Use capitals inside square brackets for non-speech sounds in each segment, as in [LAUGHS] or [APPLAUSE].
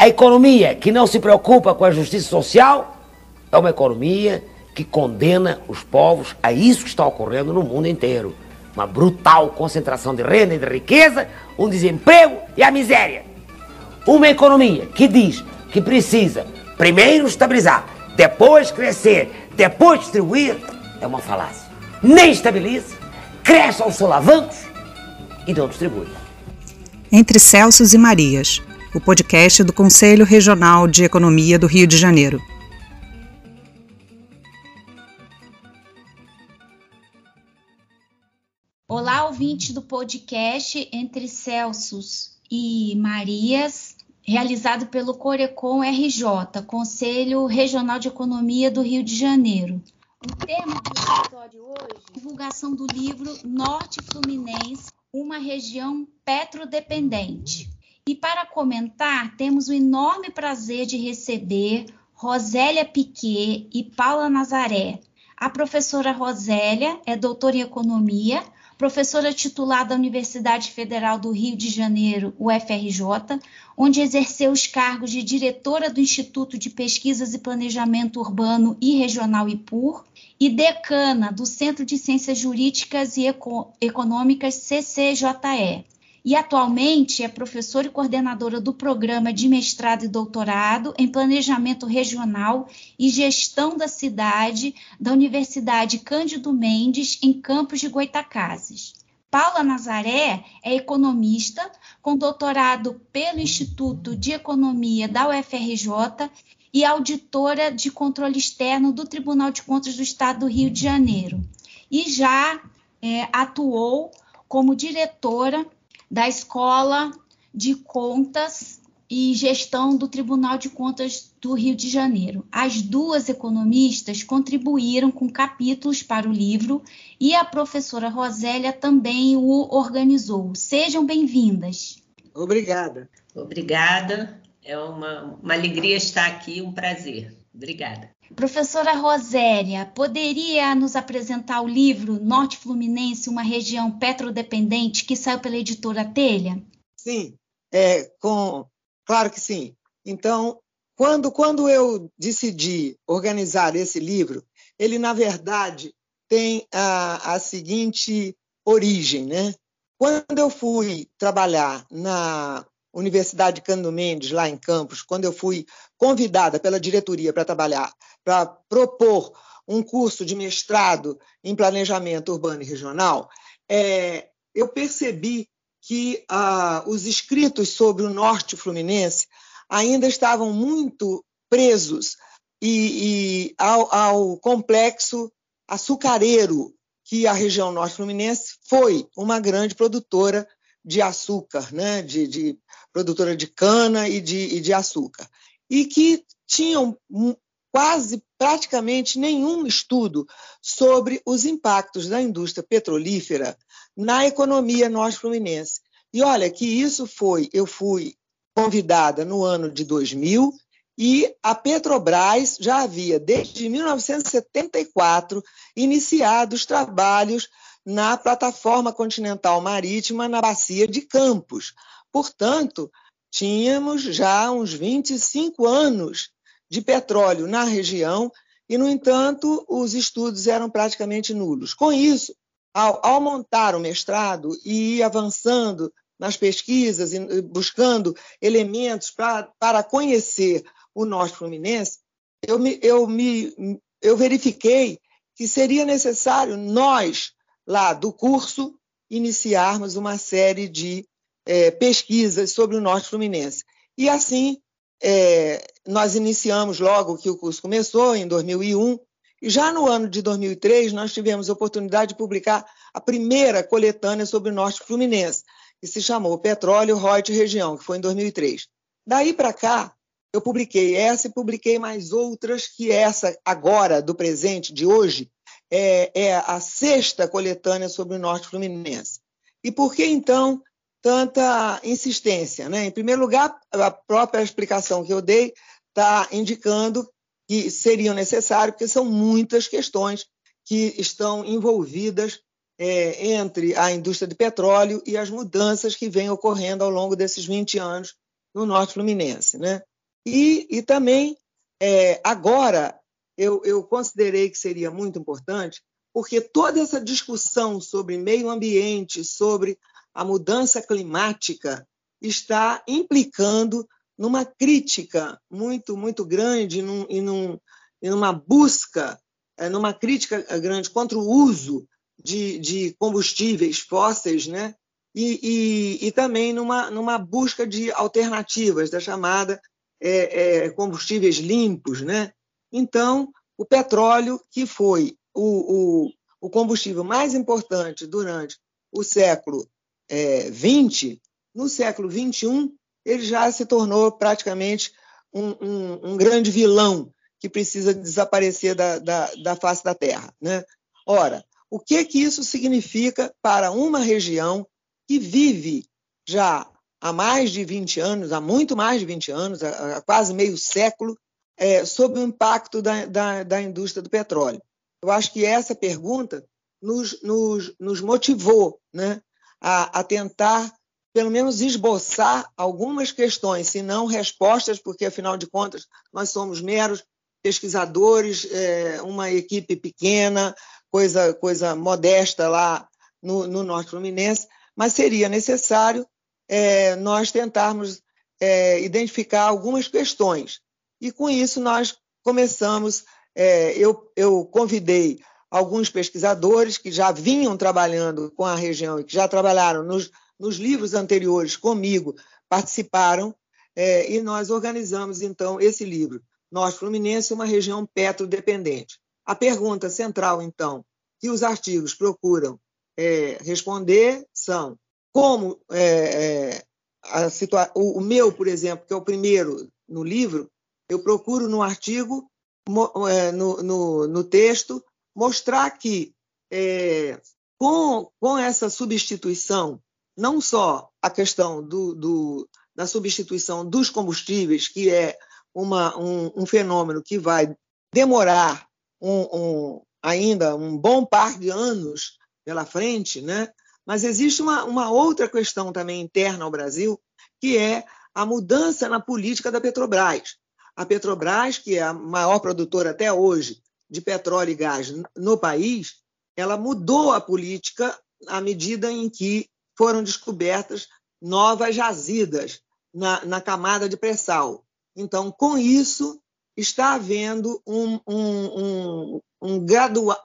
A economia que não se preocupa com a justiça social é uma economia que condena os povos a isso que está ocorrendo no mundo inteiro. Uma brutal concentração de renda e de riqueza, um desemprego e a miséria. Uma economia que diz que precisa primeiro estabilizar, depois crescer, depois distribuir, é uma falácia. Nem estabiliza, cresce aos solavancos e não distribui. Entre Celsos e Marias, o podcast do Conselho Regional de Economia do Rio de Janeiro. Olá, ouvintes do podcast Entre Celsos e Marias, realizado pelo Corecon RJ, Conselho Regional de Economia do Rio de Janeiro. O tema do episódio hoje é divulgação do livro Norte Fluminense, uma região petrodependente. E para comentar, temos o enorme prazer de receber Rosélia Piquet e Paula Nazaré. A professora Rosélia é doutora em economia, professora titular da Universidade Federal do Rio de Janeiro, UFRJ, onde exerceu os cargos de diretora do Instituto de Pesquisas e Planejamento Urbano e Regional IPUR e decana do Centro de Ciências Jurídicas e Eco Econômicas CCJE. E atualmente é professora e coordenadora do programa de mestrado e doutorado em Planejamento Regional e Gestão da Cidade da Universidade Cândido Mendes, em Campos de Goitacazes. Paula Nazaré é economista, com doutorado pelo Instituto de Economia da UFRJ e auditora de controle externo do Tribunal de Contas do Estado do Rio de Janeiro. E já é, atuou como diretora da Escola de Contas e Gestão do Tribunal de Contas do Rio de Janeiro. As duas economistas contribuíram com capítulos para o livro e a professora Rosélia também o organizou. Sejam bem-vindas. Obrigada. Obrigada. É uma, uma alegria estar aqui, um prazer. Obrigada. Professora Rosélia, poderia nos apresentar o livro Norte Fluminense, uma região petrodependente, que saiu pela editora Telha? Sim, é, com, claro que sim. Então, quando, quando eu decidi organizar esse livro, ele, na verdade, tem a, a seguinte origem. Né? Quando eu fui trabalhar na Universidade Cândido Mendes, lá em Campos, quando eu fui convidada pela diretoria para trabalhar, para propor um curso de mestrado em planejamento urbano e regional, é, eu percebi que ah, os escritos sobre o norte fluminense ainda estavam muito presos e, e ao, ao complexo açucareiro que a região norte fluminense foi uma grande produtora de açúcar, né? de, de produtora de cana e de, e de açúcar, e que tinham quase praticamente nenhum estudo sobre os impactos da indústria petrolífera na economia norte-fluminense. E olha que isso foi, eu fui convidada no ano de 2000 e a Petrobras já havia, desde 1974, iniciado os trabalhos na plataforma continental marítima na bacia de Campos. Portanto, tínhamos já uns 25 anos de petróleo na região e, no entanto, os estudos eram praticamente nulos. Com isso, ao, ao montar o mestrado e ir avançando nas pesquisas e buscando elementos pra, para conhecer o norte fluminense, eu, me, eu, me, eu verifiquei que seria necessário nós, lá do curso, iniciarmos uma série de é, pesquisas sobre o Norte Fluminense. E assim, é, nós iniciamos logo que o curso começou, em 2001, e já no ano de 2003 nós tivemos a oportunidade de publicar a primeira coletânea sobre o Norte Fluminense, que se chamou Petróleo, Reut e Região, que foi em 2003. Daí para cá, eu publiquei essa e publiquei mais outras, que essa agora, do presente, de hoje, é, é a sexta coletânea sobre o Norte Fluminense. E por que, então, tanta insistência. Né? Em primeiro lugar, a própria explicação que eu dei está indicando que seriam necessários, porque são muitas questões que estão envolvidas é, entre a indústria de petróleo e as mudanças que vêm ocorrendo ao longo desses 20 anos no Norte Fluminense. Né? E, e também, é, agora, eu, eu considerei que seria muito importante, porque toda essa discussão sobre meio ambiente, sobre a mudança climática, está implicando numa crítica muito, muito grande num, e, num, e numa busca, é, numa crítica grande contra o uso de, de combustíveis fósseis, né? E, e, e, também numa, numa busca de alternativas da chamada é, é, combustíveis limpos. Né? Então, o petróleo, que foi o, o, o combustível mais importante durante o século XX, é, no século XXI, ele já se tornou praticamente um, um, um grande vilão que precisa desaparecer da, da, da face da Terra. Né? Ora, o que, que isso significa para uma região que vive já há mais de 20 anos, há muito mais de 20 anos, há, quase meio século, é, sob o impacto da, da, da, indústria do petróleo? Eu acho que essa pergunta nos, nos, nos motivou né, a, a tentar, pelo menos, esboçar algumas questões, se não respostas, porque, afinal de contas, nós somos meros pesquisadores, é, uma equipe pequena, coisa, coisa modesta lá no, no Norte Fluminense, mas seria necessário é, nós tentarmos é, identificar algumas questões. E com isso nós começamos, é, eu, eu convidei alguns pesquisadores que já vinham trabalhando com a região e que já trabalharam nos, nos livros anteriores comigo, participaram, é, e nós organizamos então esse livro, Norte Fluminense, uma região petrodependente. A pergunta central, então, que os artigos procuram é, responder são como é, é o, o, meu, por exemplo, que é o primeiro no livro, eu procuro no artigo, é, no, no, no texto, mostrar que é, com, com essa substituição, não só a questão do, do, da substituição dos combustíveis, que é uma, um, um fenômeno que vai demorar um, um, ainda um bom par de anos pela frente, né? mas existe uma, uma outra questão também interna ao Brasil, que é a mudança na política da Petrobras. A Petrobras, que é a maior produtora até hoje de petróleo e gás no país, ela mudou a política à medida em que foram descobertas novas jazidas na, na camada de pré-sal. Então, com isso, está havendo um, um, um, um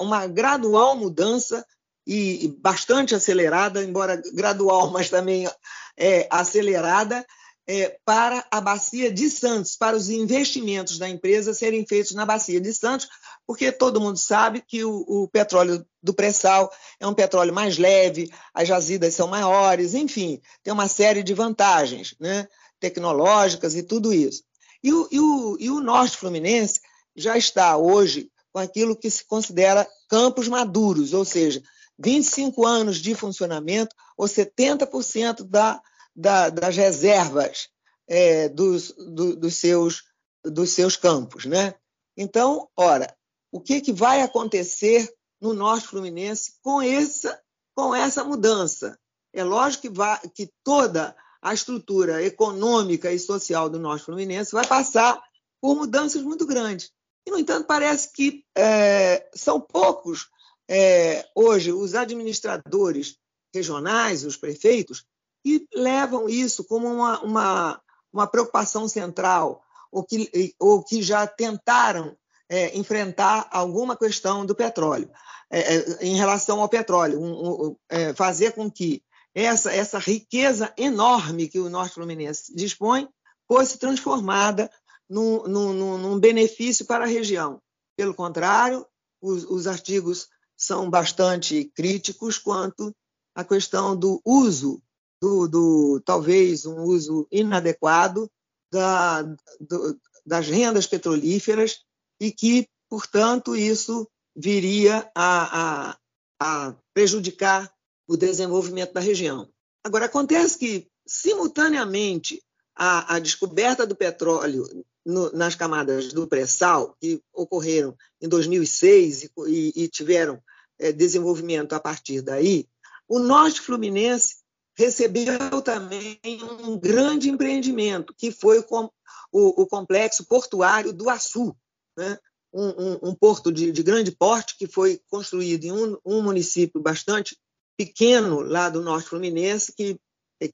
uma gradual mudança e, e, bastante acelerada, embora gradual, [LAUGHS] mas também é, acelerada, é, para a Bacia de Santos, para os investimentos da empresa serem feitos na Bacia de Santos, porque todo mundo sabe que o, o petróleo do pré-sal é um petróleo mais leve, as jazidas são maiores, enfim, tem uma série de vantagens né, tecnológicas e tudo isso. E o, e o, e o Norte Fluminense já está hoje com aquilo que se considera campos maduros, ou seja, 25 anos de funcionamento ou 70% da, da, das reservas é, dos, do, dos, seus, dos seus campos. Né? Então, ora, o que, que vai acontecer no Norte Fluminense com essa, com essa mudança? É lógico que, vai, que toda a estrutura econômica e social do Norte Fluminense vai passar por mudanças muito grandes. E, no entanto, parece que é, são poucos é, hoje os administradores regionais, os prefeitos, que levam isso como uma, uma, uma preocupação central, ou que, ou que já tentaram é, enfrentar alguma questão do petróleo, é, é em relação ao petróleo, um, um, é, fazer com que essa, essa riqueza enorme que o Norte Fluminense dispõe fosse transformada num, num, num benefício para a região. Pelo contrário, os, os artigos são bastante críticos quanto à questão do uso, do, do talvez um uso inadequado da, do, das rendas petrolíferas e que, portanto, isso viria a, a, a prejudicar o desenvolvimento da região. Agora, acontece que, simultaneamente à, à descoberta do petróleo no, nas camadas do pré-sal, que ocorreram em 2006 e, e, tiveram é, desenvolvimento a partir daí, o norte fluminense recebeu também um grande empreendimento, que foi o, o, o complexo portuário do Açu, né? um, um, um, porto de, de, grande porte que foi construído em um, um, município bastante pequeno lá do Norte Fluminense, que,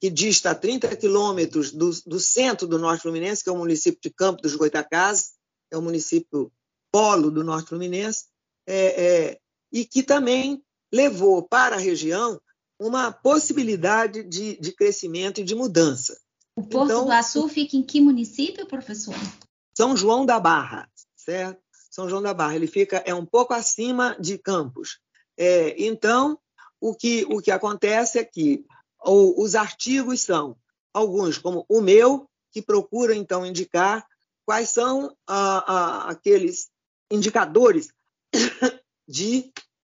que dista a 30 quilômetros do, do, centro do Norte Fluminense, que é o município de Campo dos Goitacazes, é o município polo do Norte Fluminense, é, é, e que também levou para a região uma possibilidade de, de crescimento e de mudança. O Porto então, do Açu fica em que município, professor? São João da Barra, certo? São João da Barra. Ele fica é um pouco acima de Campos. É, então, o que, o que acontece é que o, os artigos são alguns, como o meu, que procura então indicar quais são ah, ah, aqueles indicadores [COUGHS] de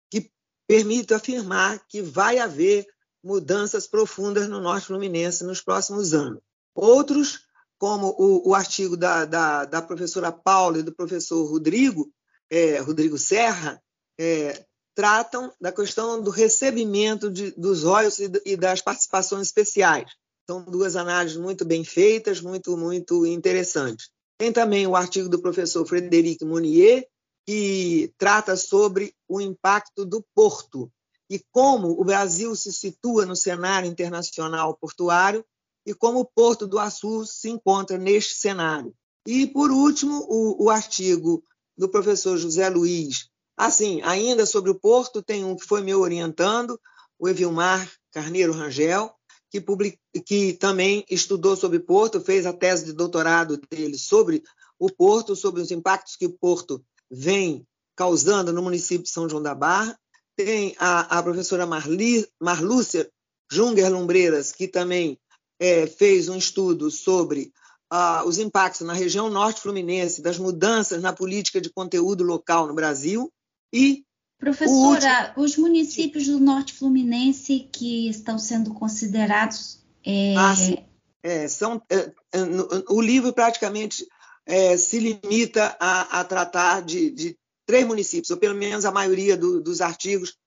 que permitem afirmar que vai haver mudanças profundas no Norte Fluminense nos próximos anos. Outros, como o, o artigo da, da, da, professora Paula e do professor Rodrigo, é, Rodrigo Serra, é, tratam da questão do recebimento de, dos royalties e das participações especiais. São duas análises muito bem feitas, muito, muito interessantes. Tem também o artigo do professor Frederic Monnier, que trata sobre o impacto do porto e como o Brasil se situa no cenário internacional portuário e como o Porto do Açu se encontra neste cenário. E, por último, o, o artigo do professor José Luiz, assim, ainda sobre o Porto, tem um que foi me orientando, o Evilmar Carneiro Rangel, que, public... que também estudou sobre Porto, fez a tese de doutorado dele sobre o Porto, sobre os impactos que o Porto vem causando no município de São João da Barra. Tem a, a professora Marli, Marlúcia Junger Lumbreiras, que também é, fez um estudo sobre ah, os impactos na região norte fluminense das mudanças na política de conteúdo local no Brasil. E Professora, último... os municípios do Norte Fluminense que estão sendo considerados. É... Ah, é, são, é, é, o livro praticamente é, se limita a, a tratar de, de, três municípios, ou pelo menos a maioria do, dos artigos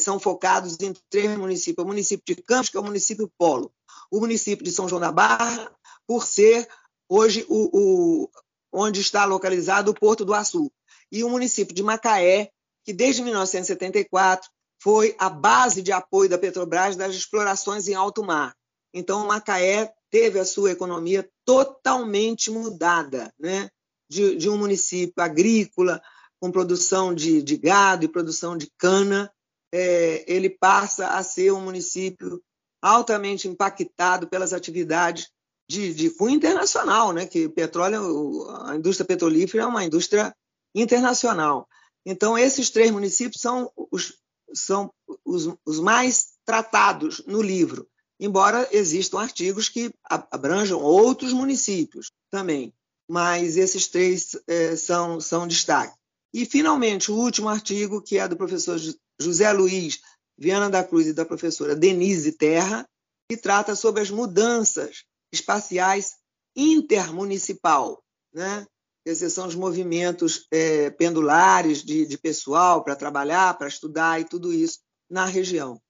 são focados em três municípios: o município de Campos, que é o município polo, o município de São João da Barra, por ser hoje o, o onde está localizado o Porto do Açu, e o município de Macaé, que desde 1974 foi a base de apoio da Petrobras das explorações em alto mar. Então, Macaé teve a sua economia totalmente mudada, né? de, de um município agrícola, com produção de, de, gado e produção de cana, é, ele passa a ser um município altamente impactado pelas atividades de, de cunho internacional, né? que petróleo, a indústria petrolífera é uma indústria internacional. Então, esses três municípios são os, são os, os mais tratados no livro, embora existam artigos que abranjam outros municípios também, mas esses três é, são, são destaque. E, finalmente, o último artigo, que é do professor José Luiz Viana da Cruz e da professora Denise Terra, que trata sobre as mudanças espaciais intermunicipal, né? Esses são os movimentos é, pendulares de, de pessoal para trabalhar, para estudar e tudo isso na região.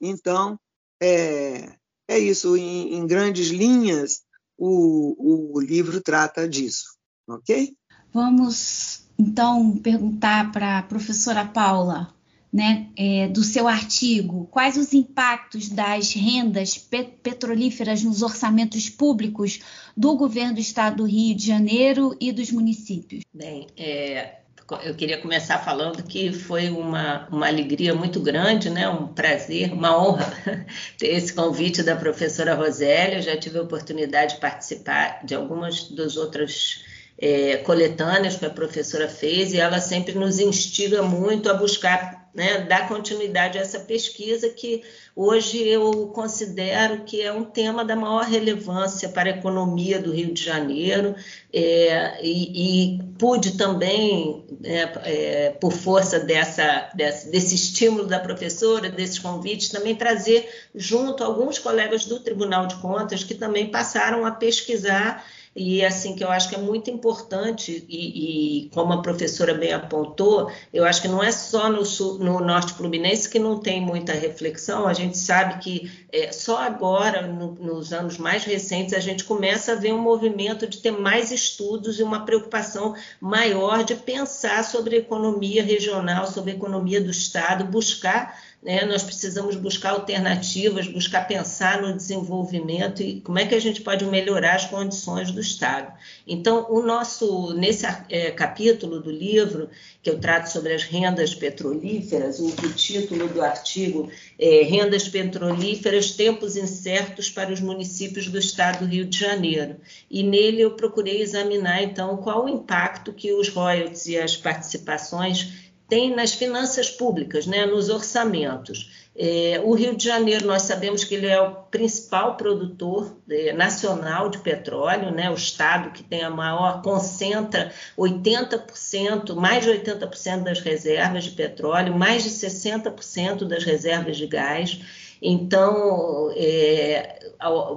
Então, é, é isso. Em, em grandes linhas, o, o livro trata disso. Ok? Vamos, então, perguntar para a professora Paula né, é, do seu artigo, quais os impactos das rendas petrolíferas nos orçamentos públicos do governo do estado do Rio de Janeiro e dos municípios? Bem, é, eu queria começar falando que foi uma, uma alegria muito grande, né, um prazer, uma honra [LAUGHS] ter esse convite da professora Rosélia. Eu já tive a oportunidade de participar de algumas das outras é, coletâneas que a professora fez e ela sempre nos instiga muito a buscar né, dar continuidade a essa pesquisa que hoje eu considero que é um tema da maior relevância para a economia do Rio de Janeiro é, e, e, pude também, é, é, por força dessa, dessa, desse estímulo da professora, desses convites, também trazer junto alguns colegas do Tribunal de Contas que também passaram a pesquisar e assim que eu acho que é muito importante e, e, como a professora bem apontou, eu acho que não é só no, sul, no norte fluminense que não tem muita reflexão. A gente sabe que é, só agora, no, nos anos mais recentes, a gente começa a ver um movimento de ter mais estudos e uma preocupação maior de pensar sobre economia regional, sobre economia do estado, buscar né? Nós precisamos buscar alternativas, buscar pensar no desenvolvimento e como é que a gente pode melhorar as condições do Estado. Então, o nosso nesse é, capítulo do livro que eu trato sobre as rendas petrolíferas, o, o título do artigo é Rendas petrolíferas, tempos incertos para os municípios do Estado do Rio de Janeiro. E nele eu procurei examinar então qual o impacto que os royalties e as participações tem nas finanças públicas, né, nos orçamentos. É, o Rio de Janeiro, nós sabemos que ele é o principal produtor é, nacional de petróleo, né, o estado que tem a maior, concentra 80%, mais de 80% das reservas de petróleo, mais de 60% das reservas de gás. Então, é,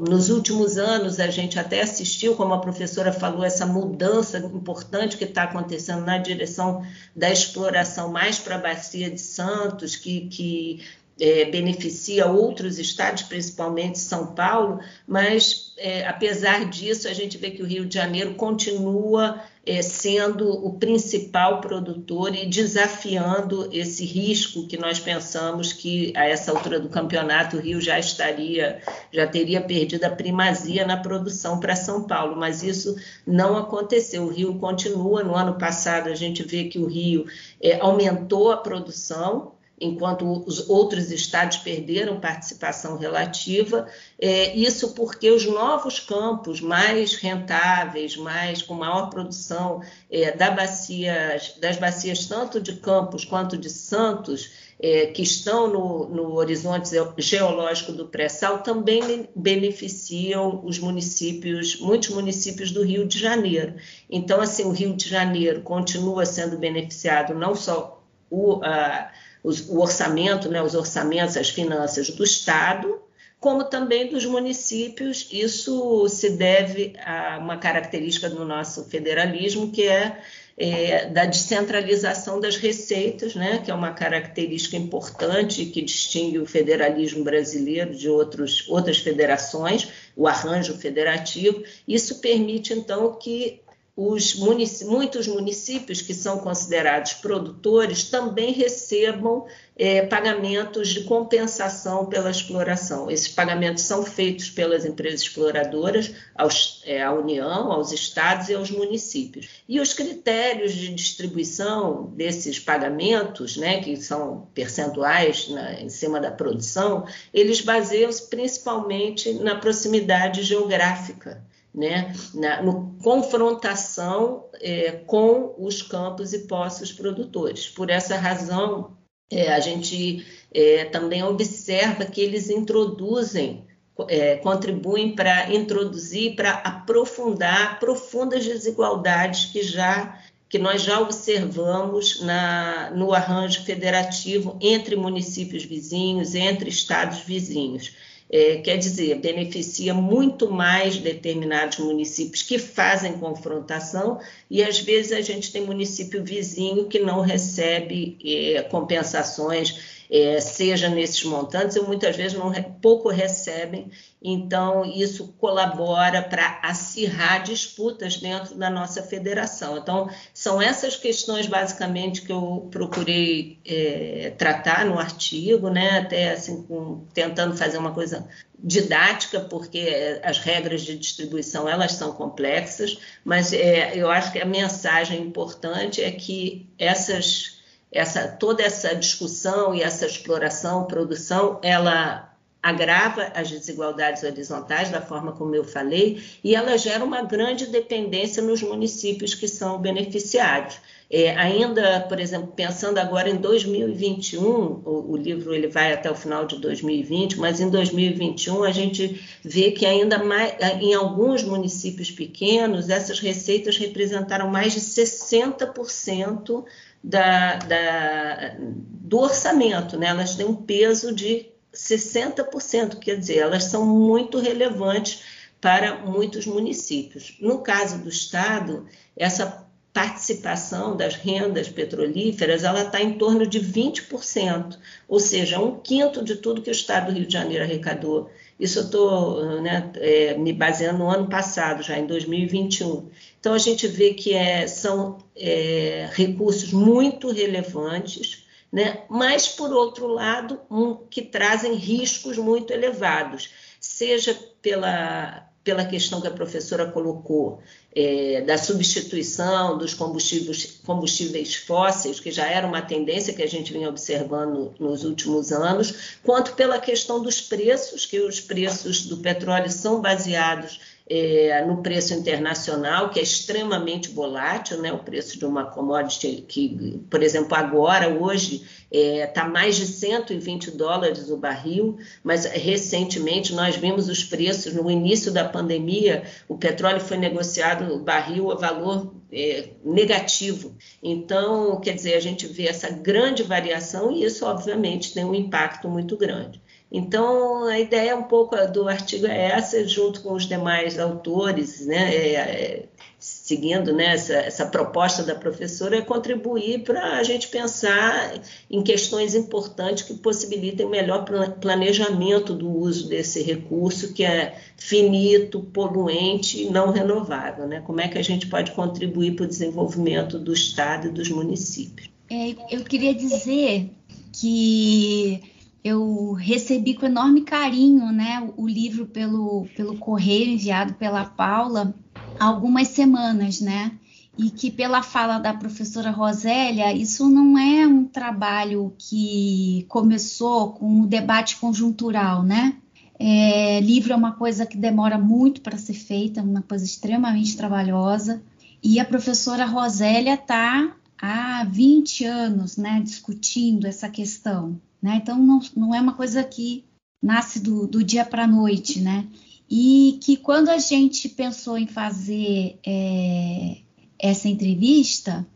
nos últimos anos, a gente até assistiu, como a professora falou, essa mudança importante que está acontecendo na direção da exploração mais para a Bacia de Santos, que, que é, beneficia outros estados, principalmente São Paulo, mas é, apesar disso, a gente vê que o Rio de Janeiro continua é, sendo o principal produtor e desafiando esse risco que nós pensamos que a essa altura do campeonato o Rio já estaria, já teria perdido a primazia na produção para São Paulo, mas isso não aconteceu. O Rio continua. No ano passado a gente vê que o Rio é, aumentou a produção enquanto os outros estados perderam participação relativa. É, isso porque os novos campos mais rentáveis, mais com maior produção é, da bacia, das bacias tanto de Campos quanto de Santos, é, que estão no, no horizonte geológico do pré-sal, também beneficiam os municípios, muitos municípios do Rio de Janeiro. Então, assim, o Rio de Janeiro continua sendo beneficiado não só o, a, os, o orçamento, né, os orçamentos, as finanças do Estado, como também dos municípios. Isso se deve a uma característica do nosso federalismo, que é, é da descentralização das receitas, né, que é uma característica importante que distingue o federalismo brasileiro de outros, outras federações, o arranjo federativo. Isso permite, então, que munic muitos municípios que são considerados produtores também recebam é, pagamentos de compensação pela exploração. Esses pagamentos são feitos pelas empresas exploradoras aos, é, à União, aos estados e aos municípios. E os critérios de distribuição desses pagamentos, né, que são percentuais na, em cima da produção, eles baseiam-se principalmente na proximidade geográfica né, na no confrontação é, com os campos e poços produtores. Por essa razão, é, a gente é, também observa que eles introduzem, é, contribuem para introduzir, para aprofundar profundas desigualdades que já que nós já observamos na, no arranjo federativo entre municípios vizinhos, entre estados vizinhos. É, quer dizer, beneficia muito mais determinados municípios que fazem confrontação e às vezes a gente tem município vizinho que não recebe é, compensações é, seja nesses montantes, ou muitas vezes não, pouco recebem, então isso colabora para acirrar disputas dentro da nossa federação. Então, são essas questões basicamente que eu procurei é, tratar no artigo, né? até assim, com, tentando fazer uma coisa didática, porque as regras de distribuição elas são complexas, mas é, eu acho que a mensagem importante é que essas essa toda essa discussão e essa exploração, produção, ela agrava as desigualdades horizontais, da forma como eu falei, e ela gera uma grande dependência nos municípios que são beneficiários. É, ainda, por exemplo, pensando agora em 2021, o, o, livro ele vai até o final de 2020, mas em 2021 a gente vê que ainda mais, em alguns municípios pequenos, essas receitas representaram mais de 60% da, da, do orçamento, né? elas têm um peso de 60%, quer dizer, elas são muito relevantes para muitos municípios. No caso do Estado, essa participação das rendas petrolíferas ela está em torno de 20%, ou seja, um quinto de tudo que o Estado do Rio de Janeiro arrecadou. Isso eu estou né, é, me baseando no ano passado, já em 2021. Então a gente vê que é, são é, recursos muito relevantes, né, mas por outro lado, um, que trazem riscos muito elevados, seja pela pela questão que a professora colocou é, da substituição dos combustíveis, combustíveis fósseis, que já era uma tendência que a gente vinha observando nos últimos anos, quanto pela questão dos preços, que os preços do petróleo são baseados é, no preço internacional, que é extremamente volátil, né? o preço de uma commodity que, por exemplo, agora, hoje, está é, tá mais de 120 dólares o barril, mas recentemente nós vimos os preços, no início da pandemia, o petróleo foi negociado, o barril, a valor é, negativo. Então, quer dizer, a gente vê essa grande variação e isso, obviamente, tem um impacto muito grande. Então, a ideia um pouco do artigo é essa, junto com os demais autores, né, é, é, seguindo né, essa, essa, proposta da professora, é contribuir para a gente pensar em questões importantes que possibilitem melhor planejamento do uso desse recurso que é finito, poluente e não renovável. Né? Como é que a gente pode contribuir para o desenvolvimento do Estado e dos municípios? É, eu queria dizer que eu recebi com enorme carinho né, o livro pelo, pelo correio enviado pela Paula há algumas semanas, né? E que pela fala da professora Rosélia, isso não é um trabalho que começou com um debate conjuntural, né? É, livro é uma coisa que demora muito para ser feita, uma coisa extremamente trabalhosa. E a professora Rosélia está há 20 anos né, discutindo essa questão. Né? Então, não, não é uma coisa que nasce do, do dia para a noite, né? E que quando a gente pensou em fazer é, essa entrevista,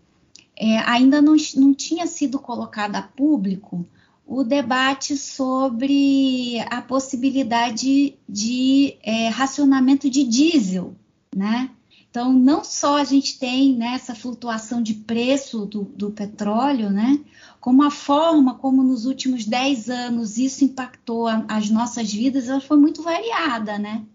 é, ainda não, não tinha sido colocado a público o debate sobre a possibilidade de é, racionamento de diesel, né? Então, não só a gente tem né, essa flutuação de preço do, do, petróleo, né, como a forma como nos últimos 10 anos isso impactou a, as nossas vidas, ela foi muito variada, né?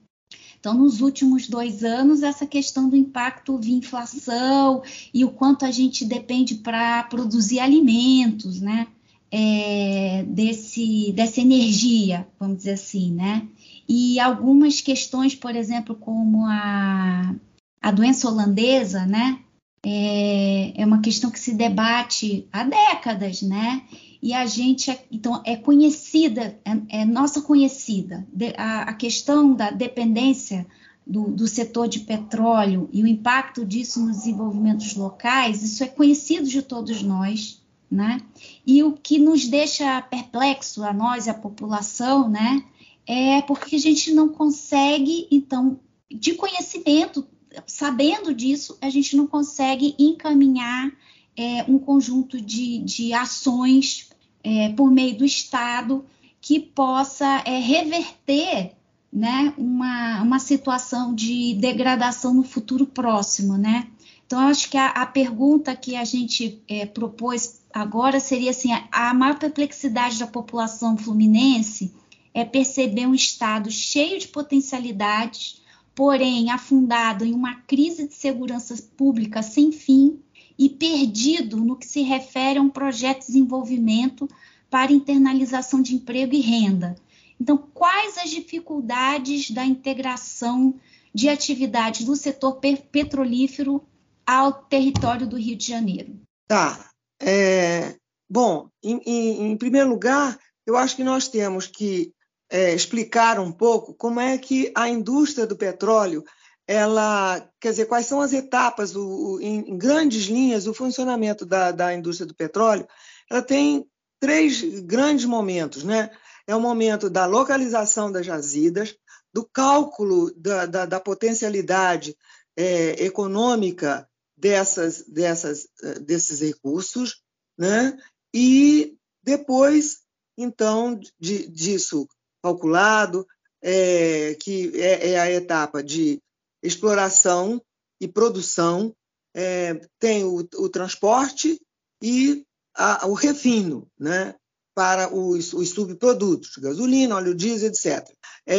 Então, nos últimos dois anos, essa questão do impacto de inflação e o quanto a gente depende para produzir alimentos, né? É, desse, dessa energia, vamos dizer assim, né? E algumas questões, por exemplo, como a a doença holandesa, né? É, é, uma questão que se debate há décadas, né? E a gente, é, então, é conhecida, é, é nossa conhecida. De, a, a, questão da dependência do, do, setor de petróleo e o impacto disso nos desenvolvimentos locais, isso é conhecido de todos nós, né? E o que nos deixa perplexo, a nós a população, né? É porque a gente não consegue, então, de conhecimento sabendo disso, a gente não consegue encaminhar é, um conjunto de, de ações é, por meio do Estado que possa é, reverter né, uma, uma situação de degradação no futuro próximo, né? Então, acho que a, a pergunta que a gente é, propôs agora seria assim: a, a maior perplexidade da população fluminense é perceber um Estado cheio de potencialidades, porém afundado em uma crise de segurança pública sem fim e perdido no que se refere a um projeto de desenvolvimento para internalização de emprego e renda. Então, quais as dificuldades da integração de atividades do setor petrolífero ao território do Rio de Janeiro? Tá. É, bom, em, em, em primeiro lugar, eu acho que nós temos que é, explicar um pouco como é que a indústria do petróleo, ela, quer dizer, quais são as etapas, o, o, em, grandes linhas, o funcionamento da, da indústria do petróleo, ela tem três grandes momentos, né? É o momento da localização das jazidas, do cálculo da, da, da potencialidade é, econômica dessas, dessas, é, desses recursos, né? E depois, então, de, disso calculado, é, que é, é, a etapa de exploração e produção, é, tem o, o, transporte e a, o refino, né? para os, os, subprodutos, gasolina, óleo diesel, etc. É,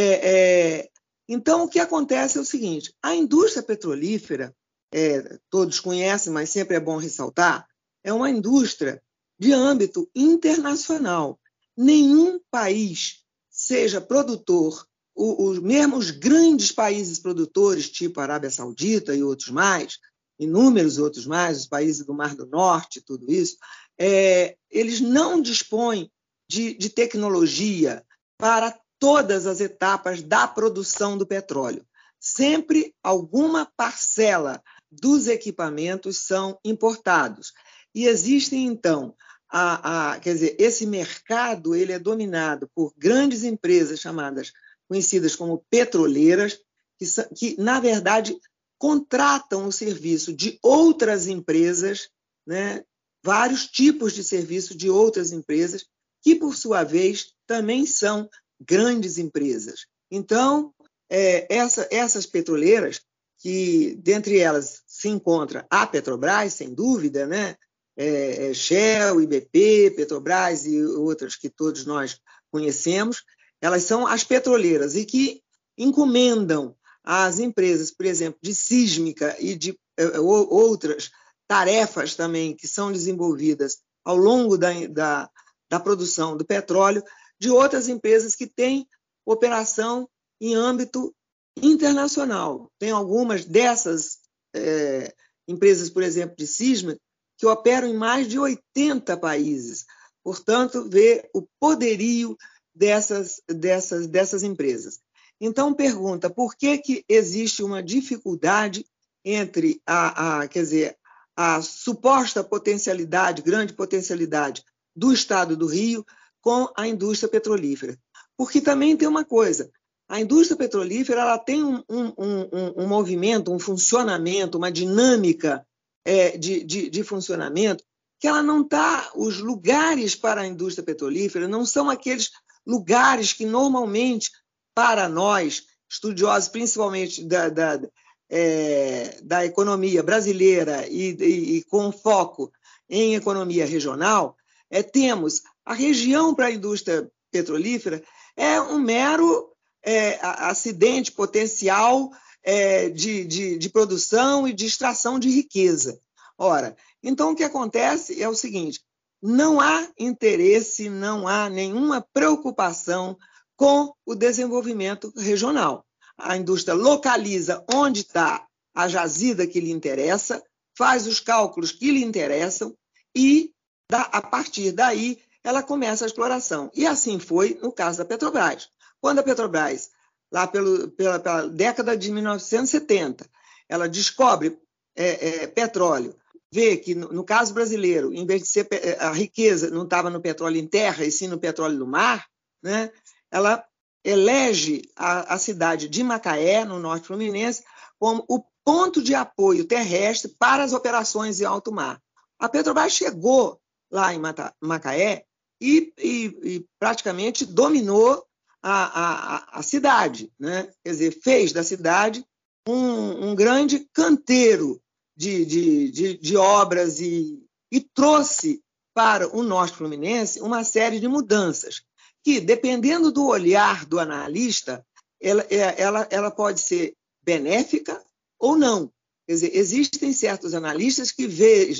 é, então, o que acontece é o seguinte: a indústria petrolífera, é, todos conhecem, mas sempre é bom ressaltar, é uma indústria de âmbito internacional. Nenhum país, seja produtor, os mesmos grandes países produtores, tipo Arábia Saudita e outros mais, inúmeros outros mais, os países do Mar do Norte, tudo isso, é, eles não dispõem de, de tecnologia para todas as etapas da produção do petróleo. Sempre alguma parcela dos equipamentos são importados. E existem, então, a, a, quer dizer, esse mercado ele é dominado por grandes empresas chamadas, conhecidas como petroleiras, que, que na verdade, contratam o serviço de outras empresas, né, vários tipos de serviço de outras empresas, que, por sua vez, também são grandes empresas. Então, é, essa, essas petroleiras, que dentre elas se encontra a Petrobras, sem dúvida, né? É, é Shell, IBP, Petrobras e outras que todos nós conhecemos, elas são as petroleiras e que encomendam às empresas, por exemplo, de sísmica e de é, outras tarefas também que são desenvolvidas ao longo da, da, da produção do petróleo, de outras empresas que têm operação em âmbito internacional. Tem algumas dessas é, empresas, por exemplo, de sisma, que operam em mais de 80 países. Portanto, vê o poderio dessas, dessas, dessas empresas. Então, pergunta, por que, que existe uma dificuldade entre a, a, quer dizer, a suposta potencialidade, grande potencialidade do Estado do Rio com a indústria petrolífera. Porque também tem uma coisa: a indústria petrolífera ela tem um, um, um, um movimento, um funcionamento, uma dinâmica é, de, de, de funcionamento que ela não está. Os lugares para a indústria petrolífera não são aqueles lugares que normalmente, para nós, estudiosos principalmente da, da, é, da economia brasileira e, e, e, com foco em economia regional, é, temos a região para a indústria petrolífera é um mero é, acidente potencial é, de, de, de produção e de extração de riqueza. Ora, então o que acontece é o seguinte: não há interesse, não há nenhuma preocupação com o desenvolvimento regional. A indústria localiza onde está a jazida que lhe interessa, faz os cálculos que lhe interessam e, a partir daí, ela começa a exploração. E assim foi no caso da Petrobras. Quando a Petrobras, lá pelo, pela, pela década de 1970, ela descobre é, é, petróleo, vê que, no, no, caso brasileiro, em vez de ser é, a riqueza não estava no petróleo em terra, e sim no petróleo no mar, né, ela elege a, a cidade de Macaé, no norte fluminense, como o ponto de apoio terrestre para as operações em alto mar. A Petrobras chegou lá em Macaé e, e, e praticamente dominou a, a, a, cidade, né? quer dizer, fez da cidade um, um grande canteiro de, de, de, de obras e, e trouxe para o norte fluminense uma série de mudanças que, dependendo do olhar do analista, ela, é, ela, ela pode ser benéfica ou não. Quer dizer, existem certos analistas que, vê,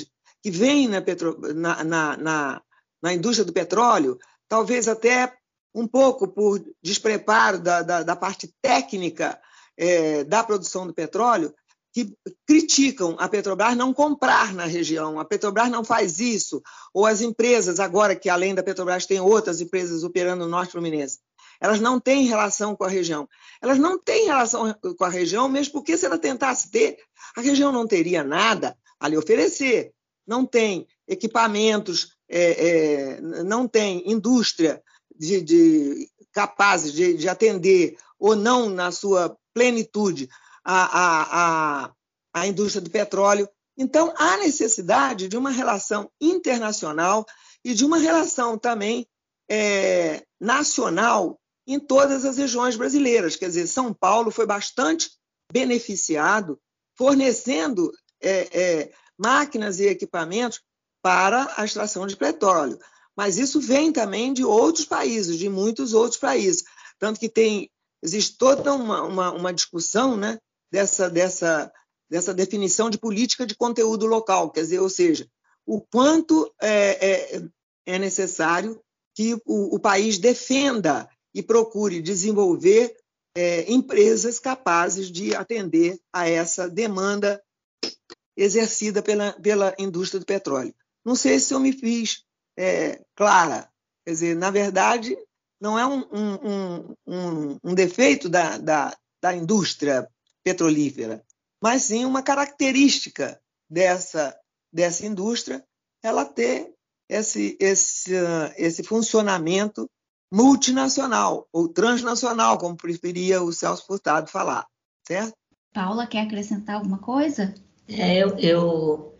que veem na, petro, na, na, na, na indústria do petróleo, talvez até um pouco por despreparo da, da, da parte técnica é, da produção do petróleo, que criticam a Petrobras não comprar na região, a Petrobras não faz isso, ou as empresas, agora que além da Petrobras tem outras empresas operando no Norte Fluminense, elas não têm relação com a região. Elas não têm relação com a região, mesmo porque se ela tentasse ter, a região não teria nada a lhe oferecer. Não tem equipamentos é, é, não tem indústria de, de capazes de, de, atender ou não na sua plenitude a, a, a, a indústria do petróleo. Então, há necessidade de uma relação internacional e de uma relação também é, nacional em todas as regiões brasileiras. Quer dizer, São Paulo foi bastante beneficiado, fornecendo é, é, máquinas e equipamentos para a extração de petróleo. Mas isso vem também de outros países, de muitos outros países. Tanto que tem, existe toda uma, uma, uma discussão né, dessa, dessa, dessa definição de política de conteúdo local, quer dizer, ou seja, o quanto é, é, é necessário que o, o, país defenda e procure desenvolver é, empresas capazes de atender a essa demanda exercida pela, pela indústria do petróleo. Não sei se eu me fiz é, clara. Quer dizer, na verdade, não é um, um, um, um defeito da, da, da indústria petrolífera, mas sim uma característica dessa, dessa indústria, ela ter esse, esse, esse funcionamento multinacional ou transnacional, como preferia o Celso Furtado falar, certo? Paula, quer acrescentar alguma coisa? É, eu, eu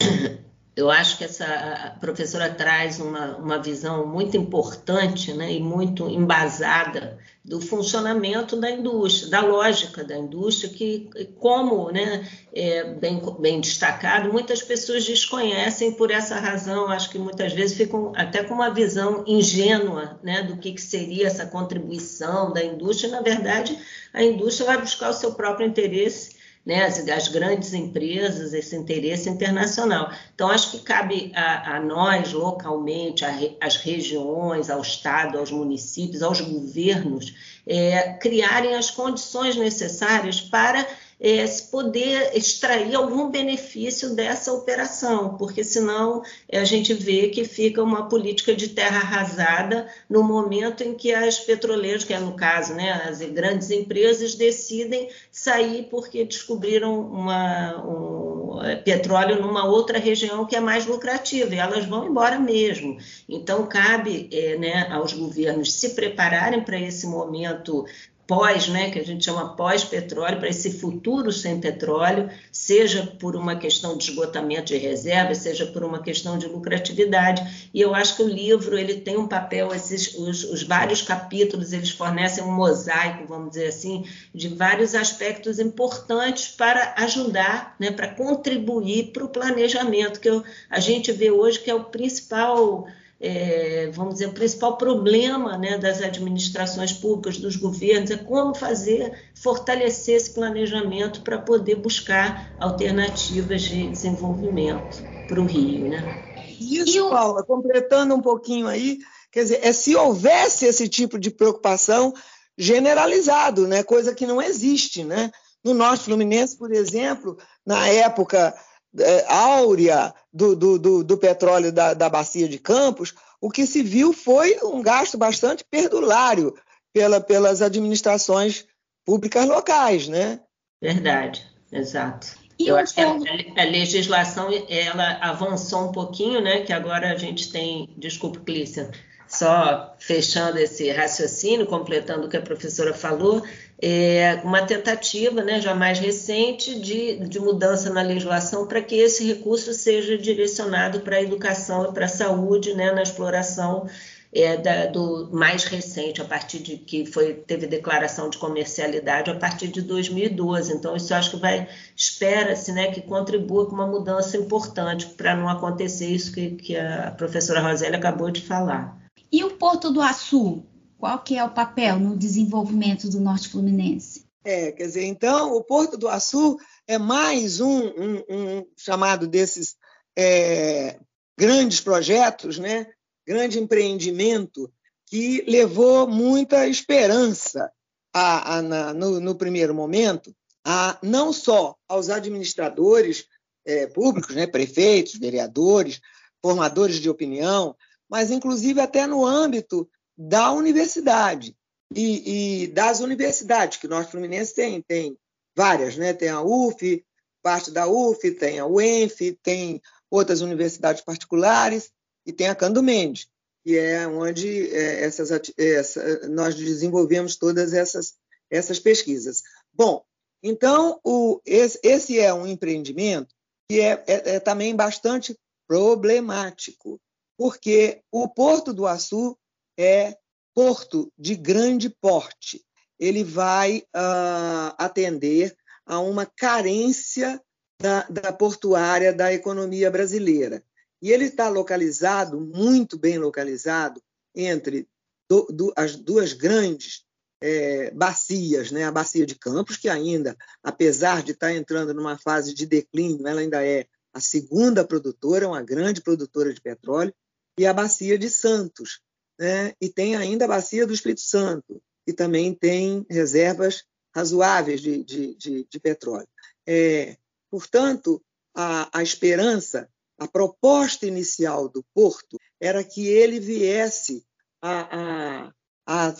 eu acho que essa professora traz uma, uma visão muito importante né, e muito embasada do funcionamento da indústria, da lógica da indústria, que, como né, é bem, bem destacado, muitas pessoas desconhecem por essa razão, acho que muitas vezes ficam até com uma visão ingênua né, do que, que seria essa contribuição da indústria. Na verdade, a indústria vai buscar o seu próprio interesse né, as, as, grandes empresas, esse interesse internacional. Então, acho que cabe a, a nós, localmente, às regiões, ao Estado, aos municípios, aos governos, é, criarem as condições necessárias para é, poder extrair algum benefício dessa operação, porque senão é, a gente vê que fica uma política de terra arrasada no momento em que as petroleiras, que é no caso, né, as grandes empresas, decidem sair porque descobriram uma, um, é, petróleo numa outra região que é mais lucrativa e elas vão embora mesmo. Então, cabe é, né, aos governos se prepararem para esse momento pós, né, que a gente chama pós-petróleo, para esse futuro sem petróleo, seja por uma questão de esgotamento de reservas, seja por uma questão de lucratividade. E eu acho que o livro ele tem um papel, esses, os, os vários capítulos eles fornecem um mosaico, vamos dizer assim, de vários aspectos importantes para ajudar, né, para contribuir para o planejamento que eu, a gente vê hoje que é o principal é, vamos dizer, o principal problema né, das administrações públicas, dos governos, é como fazer, fortalecer esse planejamento para poder buscar alternativas de desenvolvimento para o Rio. Né? Isso, Paula, completando um pouquinho aí, quer dizer, é se houvesse esse tipo de preocupação generalizado, né, coisa que não existe. Né? No Norte Fluminense, por exemplo, na época é, áurea do, do, do, do petróleo da, da bacia de Campos, o que se viu foi um gasto bastante perdulário pela, pelas administrações públicas locais, né? Verdade, exato. E Eu acho que a, a, legislação ela avançou um pouquinho, né? Que agora a gente tem, desculpe, Clícia, só fechando esse raciocínio, completando o que a professora falou, é uma tentativa, né, já mais recente, de, de mudança na legislação para que esse recurso seja direcionado para a educação e para a saúde, né, na exploração é, da, do mais recente, a partir de que foi, teve declaração de comercialidade a partir de 2012. Então, isso acho que vai, espera-se né, que contribua com uma mudança importante para não acontecer isso que, que a professora Rosélia acabou de falar. E o Porto do Açu, qual que é o papel no desenvolvimento do Norte Fluminense? É, quer dizer, então o Porto do Açu é mais um, um, um chamado desses é, grandes projetos, né? grande empreendimento que levou muita esperança a, a, na, no, no, primeiro momento, a, não só aos administradores é, públicos, né? prefeitos, vereadores, formadores de opinião, mas inclusive até no âmbito da universidade e, e das universidades, que nós Fluminense tem, tem várias, né? Tem a UF, parte da UF, tem a UENF, tem outras universidades particulares e tem a Cando Mendes, que é onde é, essas, essa, nós desenvolvemos todas essas, essas pesquisas. Bom, então o, esse, esse, é um empreendimento que é, é, é também bastante problemático, porque o Porto do Açu é porto de grande porte. Ele vai uh, atender a uma carência da, da portuária da economia brasileira. E ele está localizado, muito bem localizado, entre do, do, as duas grandes é, bacias, né? a bacia de Campos, que ainda, apesar de estar tá entrando numa fase de declínio, ela ainda é a segunda produtora, uma grande produtora de petróleo, e a bacia de Santos. Né? E tem ainda a bacia do Espírito Santo, que também tem reservas razoáveis de, de, de, de petróleo. É, portanto, a, a esperança, a proposta inicial do Porto era que ele viesse a, a, a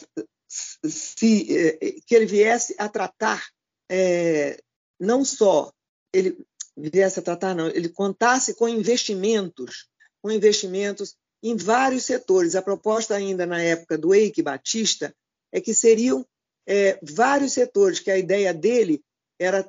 se, é, que ele viesse a tratar é, não só ele viesse a tratar não, ele contasse com investimentos, com investimentos em vários setores. A proposta ainda na época do Eike Batista é que seriam é, vários setores, que a ideia dele era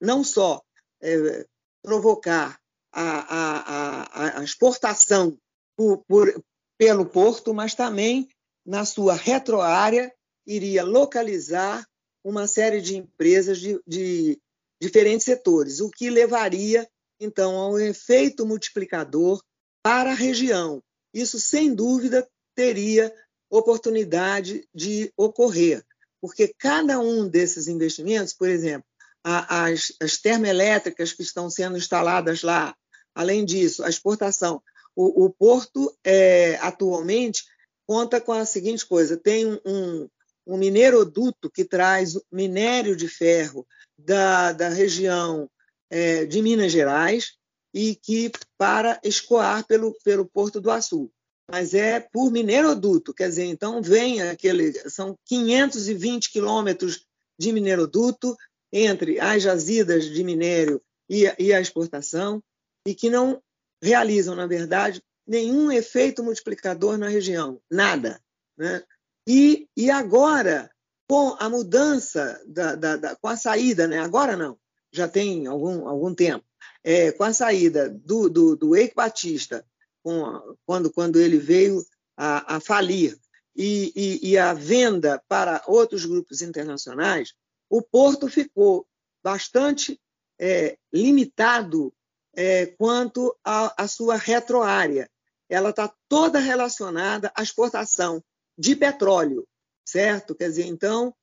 não só é, provocar a, a, a, exportação por, por, pelo porto, mas também na sua retroárea iria localizar uma série de empresas de, de diferentes setores, o que levaria então a um efeito multiplicador para a região. Isso, sem dúvida, teria oportunidade de ocorrer, porque cada um desses investimentos, por exemplo, as, as termoelétricas que estão sendo instaladas lá, além disso, a exportação. O, o porto, é, atualmente, conta com a seguinte coisa: tem um, um mineroduto que traz minério de ferro da, da região é, de Minas Gerais e que para escoar pelo, pelo Porto do Açu. Mas é por mineroduto, quer dizer, então vem aquele. São 520 quilômetros de mineroduto entre as jazidas de minério e, e a exportação, e que não realizam, na verdade, nenhum efeito multiplicador na região, nada. Né? E, e agora, com a mudança, da, da, da, com a saída, né? agora não, já tem algum, algum tempo, é, com a saída do, do, do Eike Batista, a, quando, quando ele veio a, a falir, e, e, e, a venda para outros grupos internacionais, o porto ficou bastante é, limitado é, quanto à sua retroárea ela está toda relacionada à exportação de petróleo, certo? Quer dizer, então,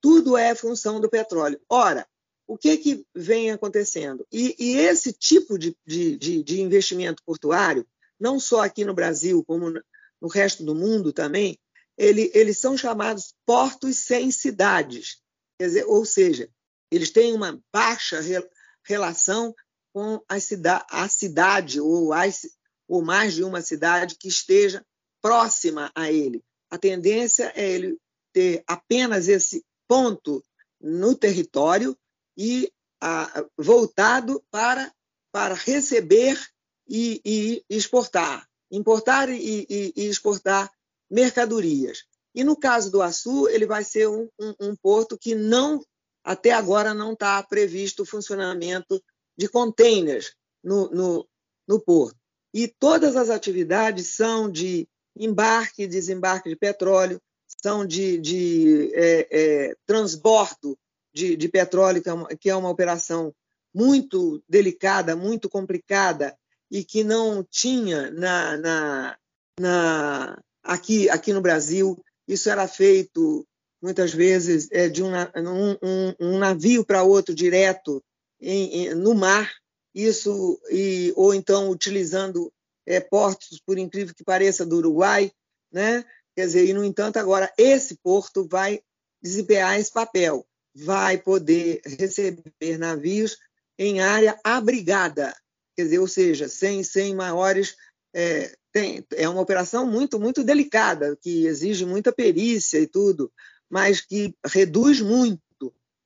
tudo é função do petróleo. Ora, o que, que vem acontecendo? E, e esse tipo de, de, de, investimento portuário, não só aqui no Brasil, como no resto do mundo também, ele, eles são chamados portos sem cidades. Dizer, ou seja, eles têm uma baixa re, relação com a, cida, a cidade ou as, ou mais de uma cidade que esteja próxima a ele. A tendência é ele ter apenas esse ponto no território e voltado para, para receber e, e exportar, importar e, e, e, exportar mercadorias. E no caso do Açu, ele vai ser um, um, um porto que não, até agora, não está previsto o funcionamento de containers no, no, no porto. E todas as atividades são de embarque e desembarque de petróleo, são de, de é, é, transbordo de, de petróleo, que é, uma, que é uma operação muito delicada, muito complicada e que não tinha na, na, na, aqui, aqui no Brasil. Isso era feito muitas vezes é, de um, um, um navio para outro direto em, em, no mar isso e, ou então utilizando é, portos, por incrível que pareça, do Uruguai, né? Quer dizer, e no entanto agora esse porto vai desempenhar esse papel, vai poder receber navios em área abrigada, quer dizer, ou seja, sem, sem maiores é, tem, é uma operação muito muito delicada que exige muita perícia e tudo, mas que reduz muito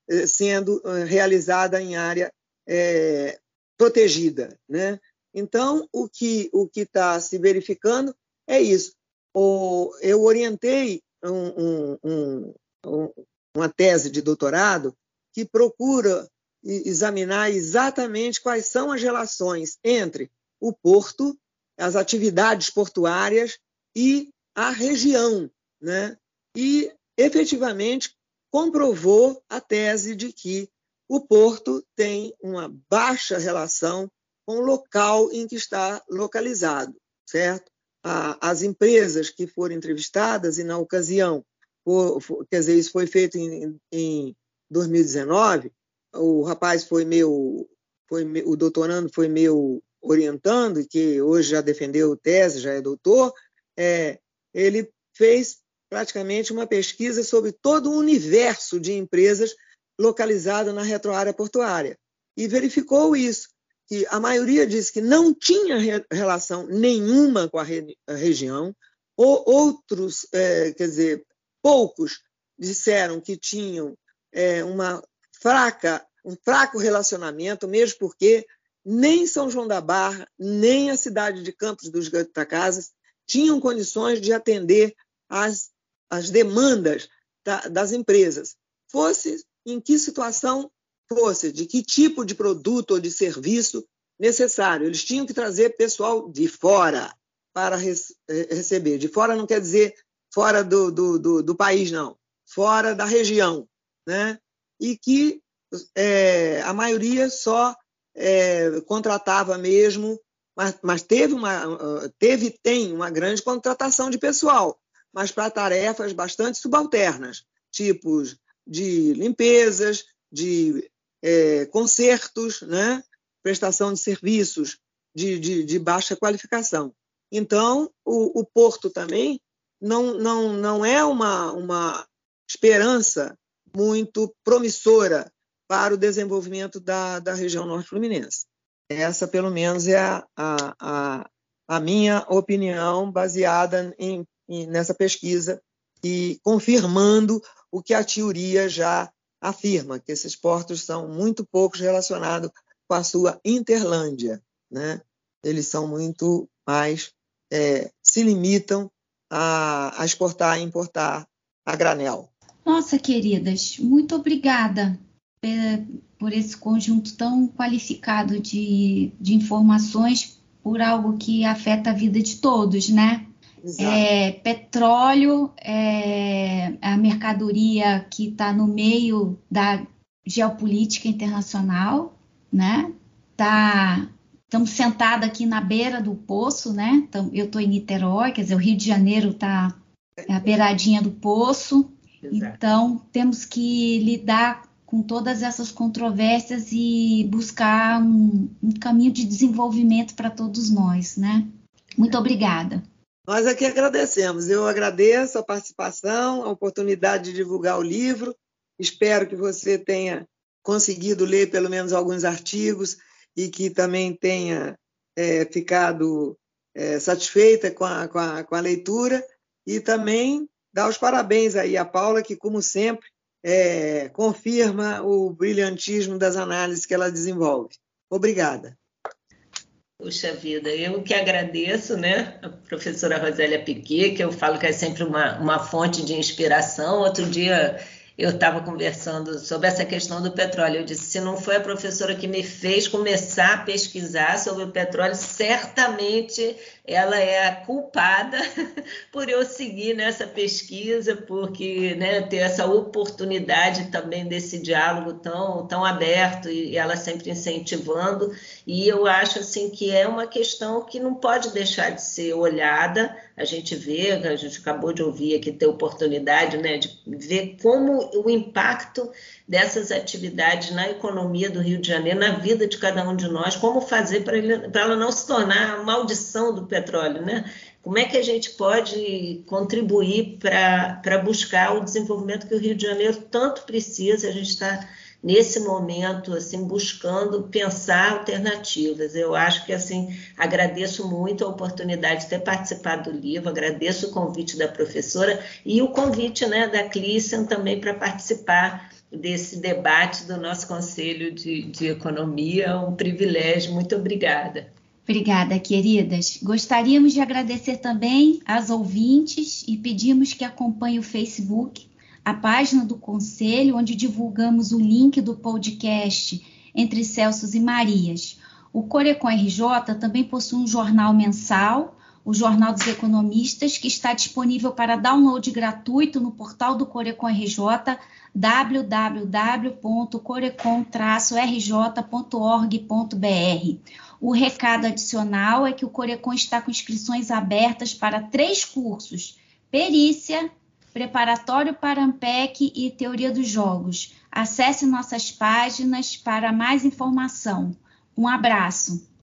é, sendo é, realizada em área é, protegida, né? Então, o que o está se verificando é isso. O, eu orientei um, um, um, uma tese de doutorado que procura examinar exatamente quais são as relações entre o porto, as atividades portuárias e à região, né? E efetivamente comprovou a tese de que o porto tem uma baixa relação com o local em que está localizado, certo? As empresas que foram entrevistadas, e na ocasião, quer dizer, isso foi feito em, em 2019, o rapaz foi meu, foi meu, o doutorando foi meu orientando, que hoje já defendeu tese, já é doutor, é, ele fez praticamente uma pesquisa sobre todo o universo de empresas localizada na retroárea portuária e verificou isso, que a maioria disse que não tinha re relação nenhuma com a, re a região, ou outros, é, quer dizer, poucos disseram que tinham é, uma fraca, um fraco relacionamento, mesmo porque nem São João da Barra, nem a cidade de Campos dos Goitacazes tinham condições de atender às, demandas da, das empresas, fosse em que situação fosse, de que tipo de produto ou de serviço necessário. Eles tinham que trazer pessoal de fora para receber. De fora não quer dizer fora do, do, do, do país, não. Fora da região. Né? E que é, a maioria só é, contratava mesmo, mas, mas teve uma teve tem uma grande contratação de pessoal, mas para tarefas bastante subalternas, tipos de limpezas, de é, consertos, né? prestação de serviços de, de, de baixa qualificação. Então, o, o, Porto também não, não, não é uma, uma esperança muito promissora para o desenvolvimento da, da região norte fluminense. Essa, pelo menos, é a, a, a minha opinião baseada em, em, nessa pesquisa e confirmando o que a teoria já afirma, que esses portos são muito poucos relacionados com a sua interlândia. Né? Eles são muito mais, é, se limitam a, a exportar e importar a granel. Nossa, queridas, muito obrigada por esse conjunto tão qualificado de, de informações por algo que afeta a vida de todos, né? É, petróleo é a mercadoria que está no meio da geopolítica internacional, né? Tá, estamos sentados aqui na beira do poço, né? Eu estou em Niterói, quer dizer, o Rio de Janeiro está à beiradinha do poço. Exato. Então, temos que lidar com todas essas controvérsias e buscar um, um caminho de desenvolvimento para todos nós, né? Muito obrigada. Nós aqui agradecemos. Eu agradeço a participação, a oportunidade de divulgar o livro. Espero que você tenha conseguido ler pelo menos alguns artigos e que também tenha é, ficado é, satisfeita com a, com, a, com a, leitura. E também dar os parabéns aí à Paula, que, como sempre, é, confirma o brilhantismo das análises que ela desenvolve. Obrigada. Puxa vida, eu que agradeço, né, a professora Rosélia Piquet, que eu falo que é sempre uma, uma fonte de inspiração. Outro dia eu estava conversando sobre essa questão do petróleo. Eu disse: se não foi a professora que me fez começar a pesquisar sobre o petróleo, certamente ela é a culpada [LAUGHS] por eu seguir nessa pesquisa, porque né, ter essa oportunidade também desse diálogo tão, tão aberto e ela sempre incentivando. E eu acho assim que é uma questão que não pode deixar de ser olhada. A gente vê, a gente acabou de ouvir aqui ter oportunidade né, de ver como o impacto dessas atividades na economia do Rio de Janeiro, na vida de cada um de nós, como fazer para ela não se tornar a maldição do petróleo, né? Como é que a gente pode contribuir para buscar o desenvolvimento que o Rio de Janeiro tanto precisa? A gente está nesse momento assim buscando pensar alternativas. Eu acho que assim agradeço muito a oportunidade de ter participado do livro, agradeço o convite da professora e o convite né, da Clícia também para participar desse debate do nosso Conselho de, de Economia. Um privilégio. Muito obrigada. Obrigada, queridas. Gostaríamos de agradecer também às ouvintes e pedimos que acompanhem o Facebook, a página do Conselho, onde divulgamos o link do podcast Entre Celsos e Marias. O Corecon RJ também possui um jornal mensal o Jornal dos Economistas, que está disponível para download gratuito no portal do Corecon RJ, www.corecon-rj.org.br. O recado adicional é que o Corecon está com inscrições abertas para três cursos: Perícia, Preparatório para Ampec e Teoria dos Jogos. Acesse nossas páginas para mais informação. Um abraço.